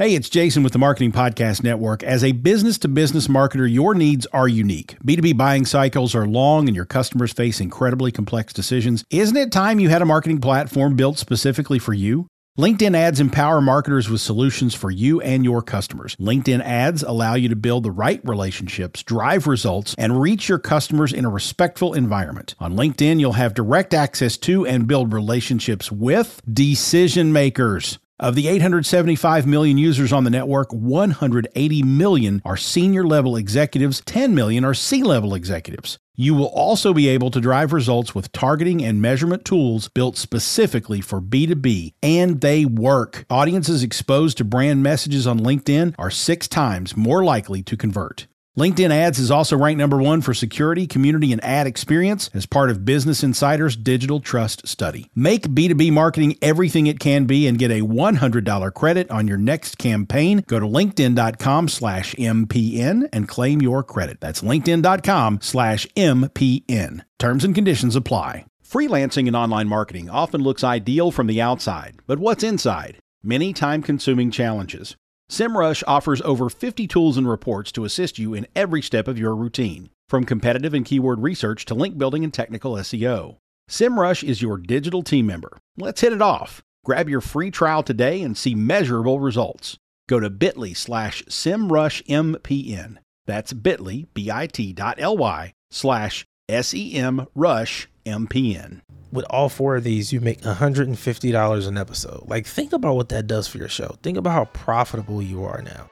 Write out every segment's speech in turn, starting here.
Hey, it's Jason with the Marketing Podcast Network. As a business to business marketer, your needs are unique. B2B buying cycles are long and your customers face incredibly complex decisions. Isn't it time you had a marketing platform built specifically for you? LinkedIn ads empower marketers with solutions for you and your customers. LinkedIn ads allow you to build the right relationships, drive results, and reach your customers in a respectful environment. On LinkedIn, you'll have direct access to and build relationships with decision makers. Of the 875 million users on the network, 180 million are senior level executives, 10 million are C level executives. You will also be able to drive results with targeting and measurement tools built specifically for B2B, and they work. Audiences exposed to brand messages on LinkedIn are six times more likely to convert. LinkedIn Ads is also ranked number one for security, community, and ad experience as part of Business Insider's Digital Trust Study. Make B2B marketing everything it can be and get a $100 credit on your next campaign. Go to linkedin.com slash MPN and claim your credit. That's linkedin.com slash MPN. Terms and conditions apply. Freelancing and online marketing often looks ideal from the outside, but what's inside? Many time consuming challenges. SEMrush offers over 50 tools and reports to assist you in every step of your routine, from competitive and keyword research to link building and technical SEO. SEMrush is your digital team member. Let's hit it off. Grab your free trial today and see measurable results. Go to bit.ly slash SEMrushMPN. That's bit.ly, bit.ly slash SEMrushMPN with all four of these, you make $150 an episode. Like, think about what that does for your show. Think about how profitable you are now.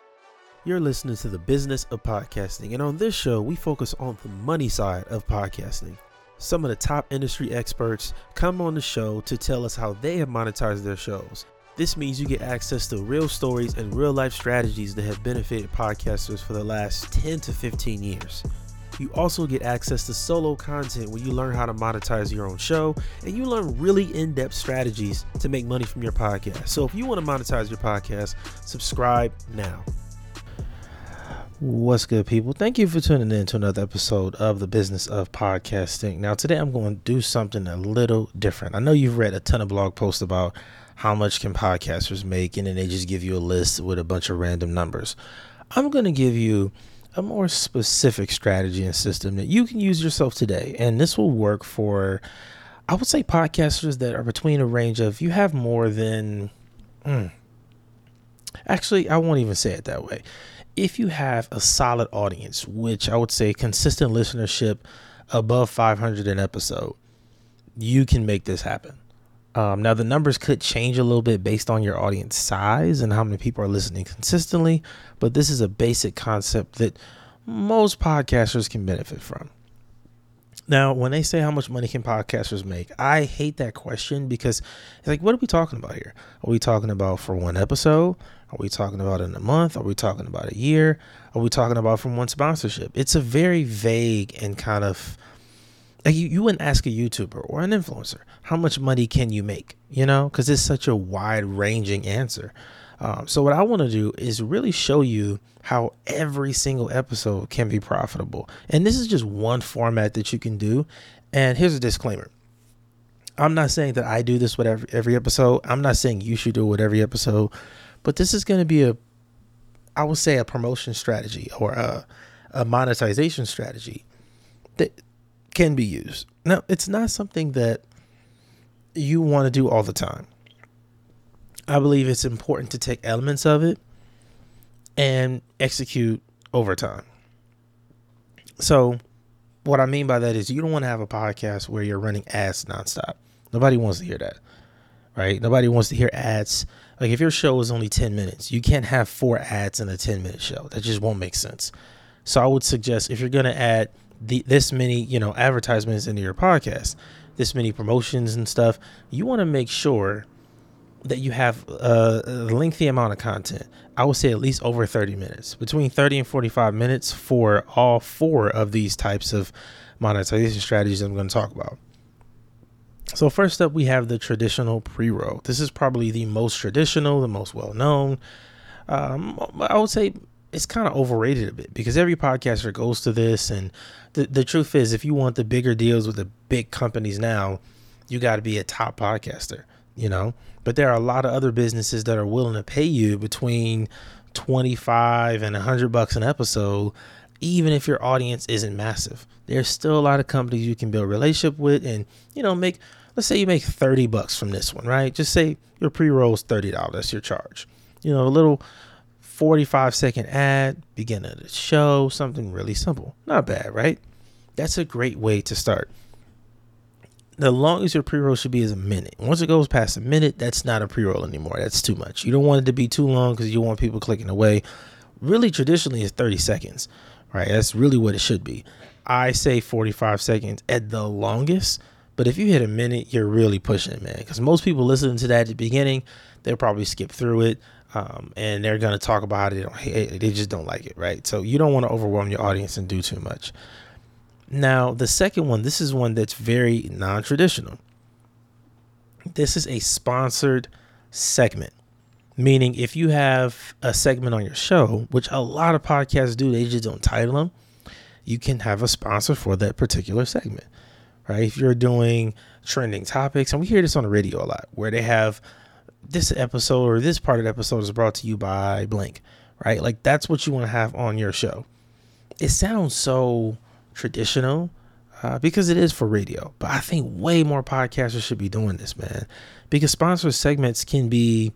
You're listening to the business of podcasting, and on this show, we focus on the money side of podcasting. Some of the top industry experts come on the show to tell us how they have monetized their shows. This means you get access to real stories and real life strategies that have benefited podcasters for the last 10 to 15 years. You also get access to solo content where you learn how to monetize your own show and you learn really in depth strategies to make money from your podcast. So if you want to monetize your podcast, subscribe now. What's good, people? Thank you for tuning in to another episode of the Business of Podcasting. Now, today I'm going to do something a little different. I know you've read a ton of blog posts about how much can podcasters make, and then they just give you a list with a bunch of random numbers. I'm going to give you a more specific strategy and system that you can use yourself today. And this will work for, I would say, podcasters that are between a range of you have more than, mm, actually, I won't even say it that way. If you have a solid audience, which I would say consistent listenership above 500 an episode, you can make this happen. Um, now, the numbers could change a little bit based on your audience size and how many people are listening consistently, but this is a basic concept that most podcasters can benefit from. Now, when they say how much money can podcasters make, I hate that question because it's like, what are we talking about here? Are we talking about for one episode? Are we talking about in a month? Are we talking about a year? Are we talking about from one sponsorship? It's a very vague and kind of like you, you wouldn't ask a YouTuber or an influencer how much money can you make, you know, because it's such a wide ranging answer. Um, so what I want to do is really show you how every single episode can be profitable, and this is just one format that you can do. And here's a disclaimer: I'm not saying that I do this with every, every episode. I'm not saying you should do it with every episode, but this is going to be a, I would say, a promotion strategy or a, a monetization strategy that can be used. Now, it's not something that you want to do all the time. I believe it's important to take elements of it and execute over time. So, what I mean by that is you don't want to have a podcast where you're running ads nonstop. Nobody wants to hear that, right? Nobody wants to hear ads. Like, if your show is only 10 minutes, you can't have four ads in a 10 minute show. That just won't make sense. So, I would suggest if you're going to add the, this many, you know, advertisements into your podcast, this many promotions and stuff, you want to make sure that you have a, lengthy amount of content. I would say at least over 30 minutes, between 30 and 45 minutes for all four of these types of monetization strategies I'm going to talk about. So first up, we have the traditional pre-roll. This is probably the most traditional, the most well-known. Um, I would say it's kind of overrated a bit because every podcaster goes to this and the, the truth is if you want the bigger deals with the big companies now you got to be a top podcaster you know. But there are a lot of other businesses that are willing to pay you between 25 and 100 bucks an episode even if your audience isn't massive. There's still a lot of companies you can build relationship with and, you know, make let's say you make 30 bucks from this one, right? Just say your pre-rolls $30, that's your charge. You know, a little 45 second ad, beginning of the show, something really simple. Not bad, right? That's a great way to start. The longest your pre-roll should be is a minute. Once it goes past a minute, that's not a pre-roll anymore. That's too much. You don't want it to be too long because you want people clicking away. Really, traditionally, it's 30 seconds right? That's really what it should be. I say 45 seconds at the longest, but if you hit a minute, you're really pushing it, man. Because most people listening to that at the beginning, they'll probably skip through it, um, and they're gonna talk about it. They, they just don't like it, right? So you don't want to overwhelm your audience and do too much. Now, the second one, this is one that's very non-traditional. This is a sponsored segment. Meaning, if you have a segment on your show, which a lot of podcasts do, they just don't title them, you can have a sponsor for that particular segment, right? If you're doing trending topics, and we hear this on the radio a lot, where they have this episode or this part of the episode is brought to you by blank, right? Like that's what you want to have on your show. It sounds so traditional uh, because it is for radio, but I think way more podcasters should be doing this, man, because sponsor segments can be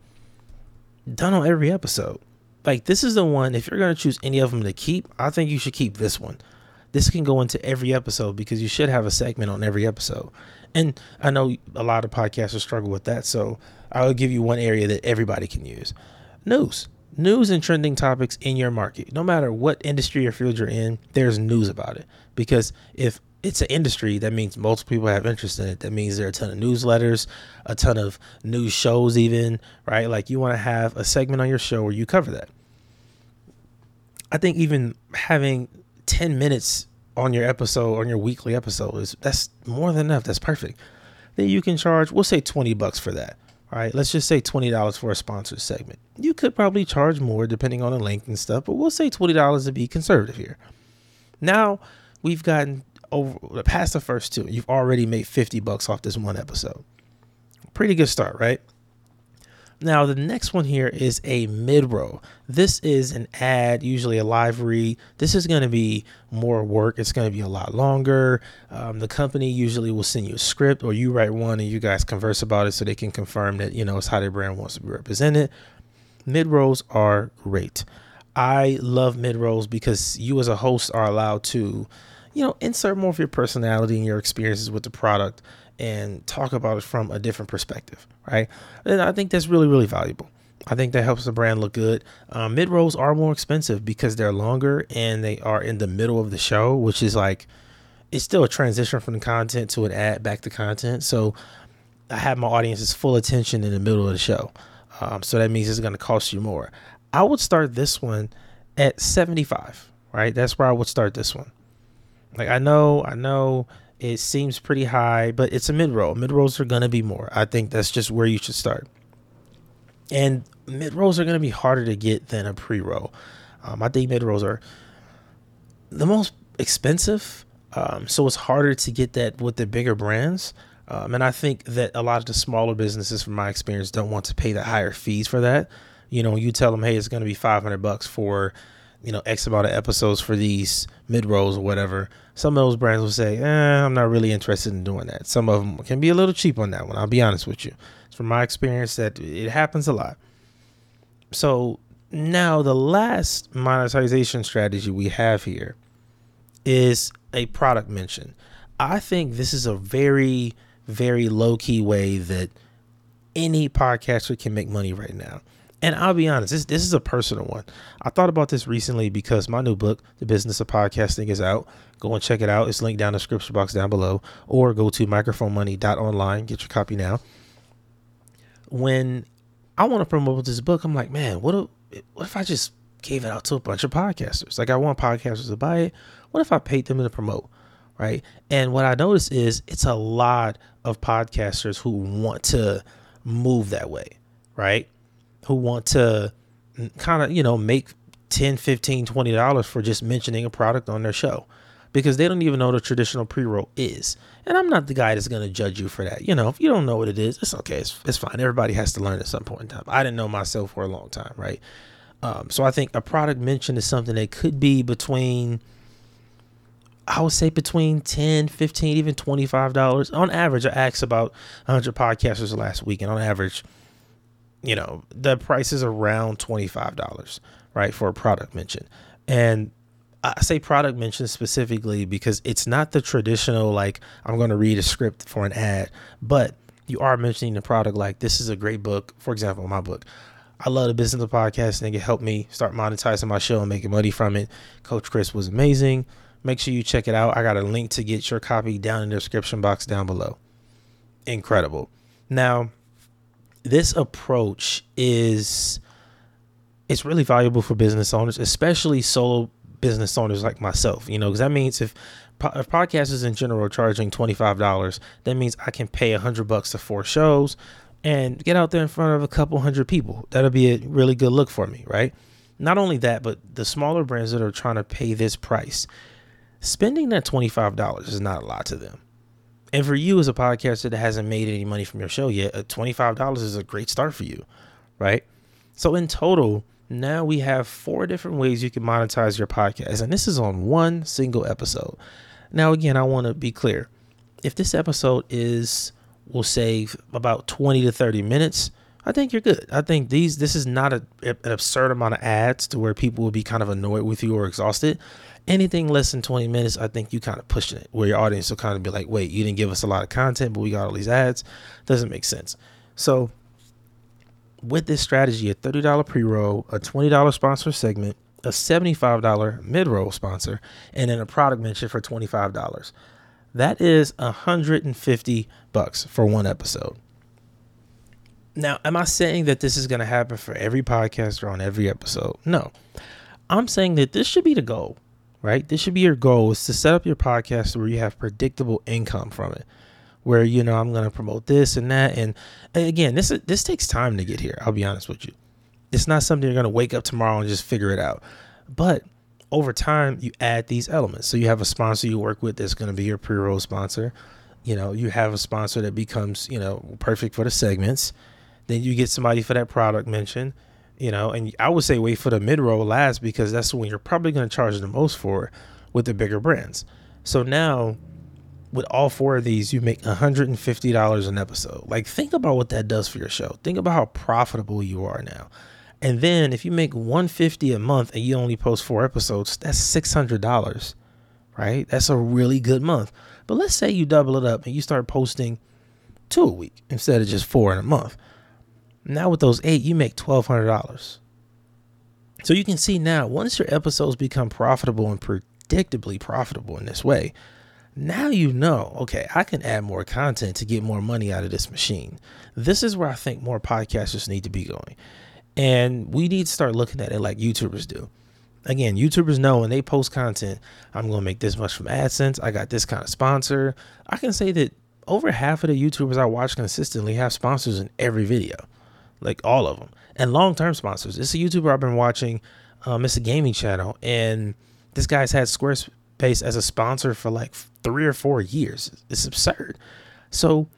done on every episode. Like this is the one. If you're gonna choose any of them to keep, I think you should keep this one. This can go into every episode because you should have a segment on every episode. And I know a lot of podcasters struggle with that, so I will give you one area that everybody can use: news, news and trending topics in your market. No matter what industry or field you're in, there's news about it. Because if it's an industry that means multiple people have interest in it that means there are a ton of newsletters a ton of news shows even right like you want to have a segment on your show where you cover that i think even having 10 minutes on your episode on your weekly episode is that's more than enough. That's perfect. Then you can charge we'll say 20 bucks for that all right? Let's just say $20 for a sponsored segment. You could probably charge more depending on the length and stuff but we'll say $20 to be conservative here. Now we've gotten over past the first two, you've already made 50 bucks off this one episode. Pretty good start, right? Now, the next one here is a mid roll. This is an ad, usually a live read. This is going to be more work. It's going to be a lot longer. Um, the company usually will send you a script or you write one and you guys converse about it so they can confirm that, you know, it's how their brand wants to be represented. Mid rolls are great. I love mid rolls because you as a host are allowed to you know, insert more of your personality and your experiences with the product and talk about it from a different perspective, right? And I think that's really, really valuable. I think that helps the brand look good. Um, Mid rolls are more expensive because they're longer and they are in the middle of the show, which is like it's still a transition from the content to an ad back to content. So I have my audience's full attention in the middle of the show. Um, so that means it's going to cost you more. I would start this one at 75, right? That's where I would start this one. Like I know, I know it seems pretty high, but it's a mid roll. Mid rolls are gonna be more. I think that's just where you should start. And mid rolls are gonna be harder to get than a pre roll. Um, I think mid rolls are the most expensive, um, so it's harder to get that with the bigger brands. Um, and I think that a lot of the smaller businesses, from my experience, don't want to pay the higher fees for that. You know, you tell them, hey, it's going to be 500 bucks for you know, X amount of episodes for these mid rolls or whatever, some of those brands will say, eh, I'm not really interested in doing that. Some of them can be a little cheap on that one. I'll be honest with you. It's from my experience that it happens a lot. So now the last monetization strategy we have here is a product mention. I think this is a very, very low key way that any podcaster can make money right now. And I'll be honest, this this is a personal one. I thought about this recently because my new book, The Business of Podcasting, is out. Go and check it out. It's linked down in the description box down below, or go to microphonemoney.online. Get your copy now. When I want to promote this book, I'm like, man, what if, what if I just gave it out to a bunch of podcasters? Like I want podcasters to buy it. What if I paid them to promote? Right. And what I notice is it's a lot of podcasters who want to move that way. Right who want to kind of, you know, make 10, 15, 20 dollars for just mentioning a product on their show. because they don't even know what a traditional pre roll is. And I'm not the guy that's going to judge you for that. You know, if you don't know what it is, it's okay. It's, it's fine. Everybody has to learn at some point in time. I didn't know myself for a long time, right? Um, so I think a product mention is something that could be between, I would say between 10, 15, even $25. On average, I asked about 100 podcasters last week, and on average, you know, the price is around $25, right, for a product mention. And I say product mention specifically because it's not the traditional, like, I'm going to read a script for an ad, but you are mentioning the product like this is a great book. For example, my book. I love the business of podcasting. It helped me start monetizing my show and making money from it. Coach Chris was amazing. Make sure you check it out. I got a link to get your copy down in the description box down below. Incredible. Now, this approach is it's really valuable for business owners, especially solo business owners like myself. You know, because that means if if podcasters in general are charging twenty five dollars, that means I can pay a hundred bucks to four shows and get out there in front of a couple hundred people. That'll be a really good look for me, right? Not only that, but the smaller brands that are trying to pay this price, spending that twenty five dollars is not a lot to them. And for you as a podcaster that hasn't made any money from your show yet, uh, $25 is a great start for you, right? So in total, now we have four different ways you can monetize your podcast. And this is on one single episode. Now, again, I want to be clear. If this episode is, we'll say, about 20 to 30 minutes, I think you're good. I think these this is not a, an absurd amount of ads to where people will be kind of annoyed with you or exhausted. Anything less than 20 minutes, I think you kind of pushing it where your audience will kind of be like, wait, you didn't give us a lot of content, but we got all these ads. Doesn't make sense. So with this strategy, a $30 pre-roll, a $20 sponsor segment, a $75 mid-roll sponsor, and then a product mention for $25. That is 150 bucks for one episode. Now, am I saying that this is going to happen for every podcaster on every episode? No. I'm saying that this should be the goal, right? This should be your goal is to set up your podcast where you have predictable income from it. Where you know I'm going to promote this and that and, again, this this takes time to get here. I'll be honest with you. It's not something you're going to wake up tomorrow and just figure it out. But over time, you add these elements. So you have a sponsor you work with that's going to be your pre-roll sponsor. You know, you have a sponsor that becomes, you know, perfect for the segments then you get somebody for that product mention, you know, and I would say wait for the mid roll last because that's when you're probably going to charge the most for with the bigger brands. So now with all four of these, you make $150 an episode. Like think about what that does for your show. Think about how profitable you are now. And then if you make 150 a month and you only post four episodes, that's $600, right? That's a really good month. But let's say you double it up and you start posting two a week instead of just four in a month. Now with those eight, you make twelve hundred dollars. So you can see now, once your episodes become profitable and predictably profitable in this way, now you know, okay, I can add more content to get more money out of this machine. This is where I think more podcasters need to be going. And we need to start looking at it like YouTubers do. Again, YouTubers know when they post content, I'm going to make this much from AdSense. I got this kind of sponsor. I can say that over half of the YouTubers I watch consistently have sponsors in every video like all of them, and long term sponsors. It's a YouTuber I've been watching. Um, it's a gaming channel, and this guy's had Squarespace as a sponsor for like three or four years. It's absurd. So,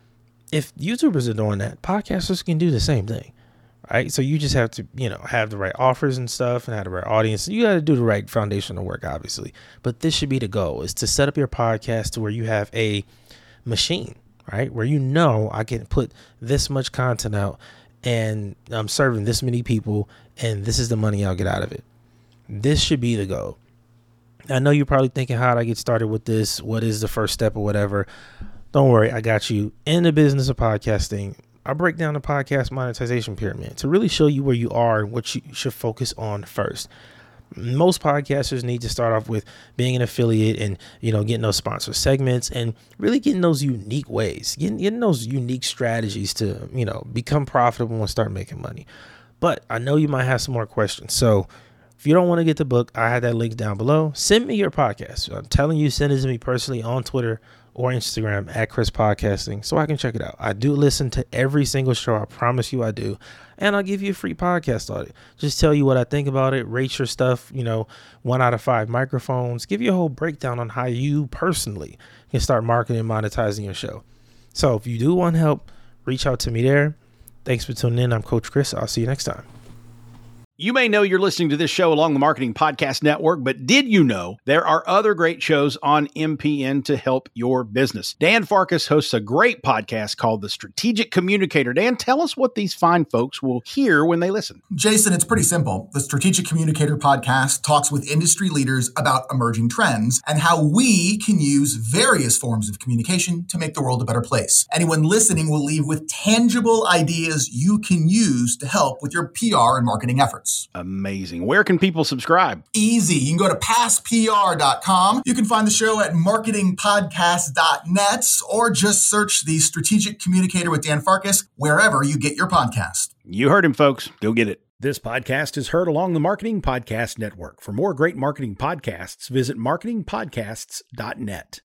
if YouTubers are doing that, podcasters can do the same thing, right? So you just have to, you know, have the right offers and stuff, and have the right audience. You got to do the right foundational work, obviously. But this should be the goal: is to set up your podcast to where you have a machine, right, where you know I can put this much content out and I'm serving this many people, and this is the money I'll get out of it. This should be the goal. I know you're probably thinking, how do I get started with this? What is the first step or whatever? Don't worry, I got you. In the business of podcasting, I break down the podcast monetization pyramid to really show you where you are and what you should focus on first most podcasters need to start off with being an affiliate and you know getting those sponsor segments and really getting those unique ways getting, getting those unique strategies to you know become profitable and start making money. But i know you might have some more questions. So if you don't want to get the book i have that link down below. Send me your podcast. I'm telling you send it to me personally on twitter or Instagram at Chris Podcasting so I can check it out. I do listen to every single show. I promise you I do. And I'll give you a free podcast audit. Just tell you what I think about it, rate your stuff, you know, one out of five microphones, give you a whole breakdown on how you personally can start marketing and monetizing your show. So if you do want help, reach out to me there. Thanks for tuning in. I'm Coach Chris. I'll see you next time. You may know you're listening to this show along the Marketing Podcast Network, but did you know there are other great shows on MPN to help your business? Dan Farkas hosts a great podcast called The Strategic Communicator. Dan, tell us what these fine folks will hear when they listen. Jason, it's pretty simple. The Strategic Communicator podcast talks with industry leaders about emerging trends and how we can use various forms of communication to make the world a better place. Anyone listening will leave with tangible ideas you can use to help with your PR and marketing efforts. Amazing. Where can people subscribe? Easy. You can go to passpr.com. You can find the show at marketingpodcast.net or just search the Strategic Communicator with Dan Farkas wherever you get your podcast. You heard him, folks. Go get it. This podcast is heard along the Marketing Podcast Network. For more great marketing podcasts, visit marketingpodcasts.net.